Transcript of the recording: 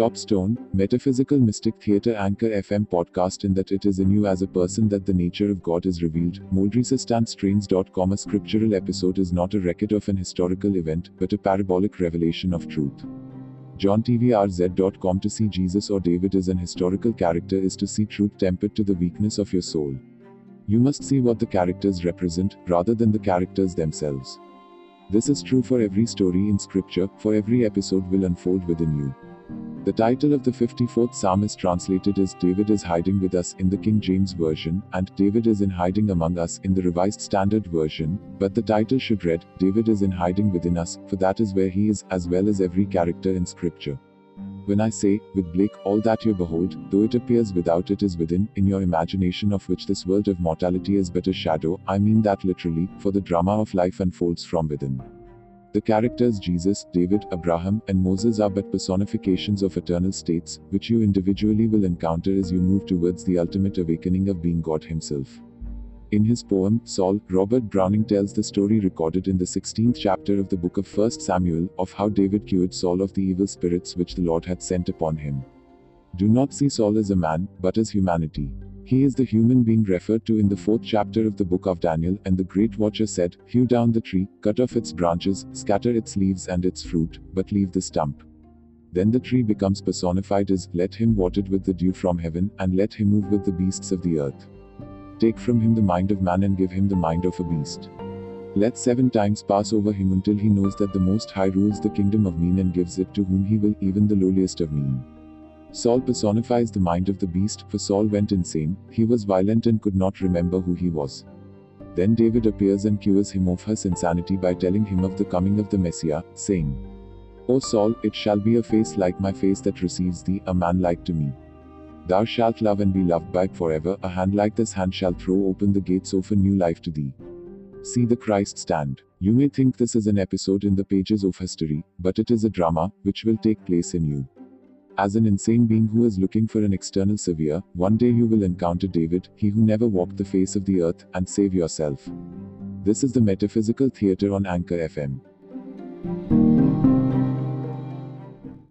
Top Stone, Metaphysical Mystic Theatre Anchor FM podcast in that it is in you as a person that the nature of God is revealed. Moldresestanstrains.com A scriptural episode is not a record of an historical event, but a parabolic revelation of truth. JohnTVRZ.com to see Jesus or David as an historical character is to see truth tempered to the weakness of your soul. You must see what the characters represent, rather than the characters themselves. This is true for every story in scripture, for every episode will unfold within you. The title of the 54th Psalm is translated as David is hiding with us in the King James Version, and David is in hiding among us in the Revised Standard Version, but the title should read, David is in hiding within us, for that is where he is, as well as every character in Scripture. When I say, with Blake, all that you behold, though it appears without it is within, in your imagination of which this world of mortality is but a shadow, I mean that literally, for the drama of life unfolds from within. The characters Jesus, David, Abraham, and Moses are but personifications of eternal states, which you individually will encounter as you move towards the ultimate awakening of being God Himself. In his poem, Saul, Robert Browning tells the story recorded in the 16th chapter of the book of 1 Samuel, of how David cured Saul of the evil spirits which the Lord had sent upon him. Do not see Saul as a man, but as humanity. He is the human being referred to in the fourth chapter of the book of Daniel, and the great watcher said, Hew down the tree, cut off its branches, scatter its leaves and its fruit, but leave the stump. Then the tree becomes personified as, Let him water it with the dew from heaven, and let him move with the beasts of the earth. Take from him the mind of man and give him the mind of a beast. Let seven times pass over him until he knows that the Most High rules the kingdom of men and gives it to whom he will, even the lowliest of men. Saul personifies the mind of the beast, for Saul went insane, he was violent and could not remember who he was. Then David appears and cures him of his insanity by telling him of the coming of the Messiah, saying, O Saul, it shall be a face like my face that receives thee, a man like to me. Thou shalt love and be loved by forever, a hand like this hand shall throw open the gates of a new life to thee. See the Christ stand. You may think this is an episode in the pages of history, but it is a drama, which will take place in you. As an insane being who is looking for an external savior, one day you will encounter David, he who never walked the face of the earth, and save yourself. This is the Metaphysical Theatre on Anchor FM.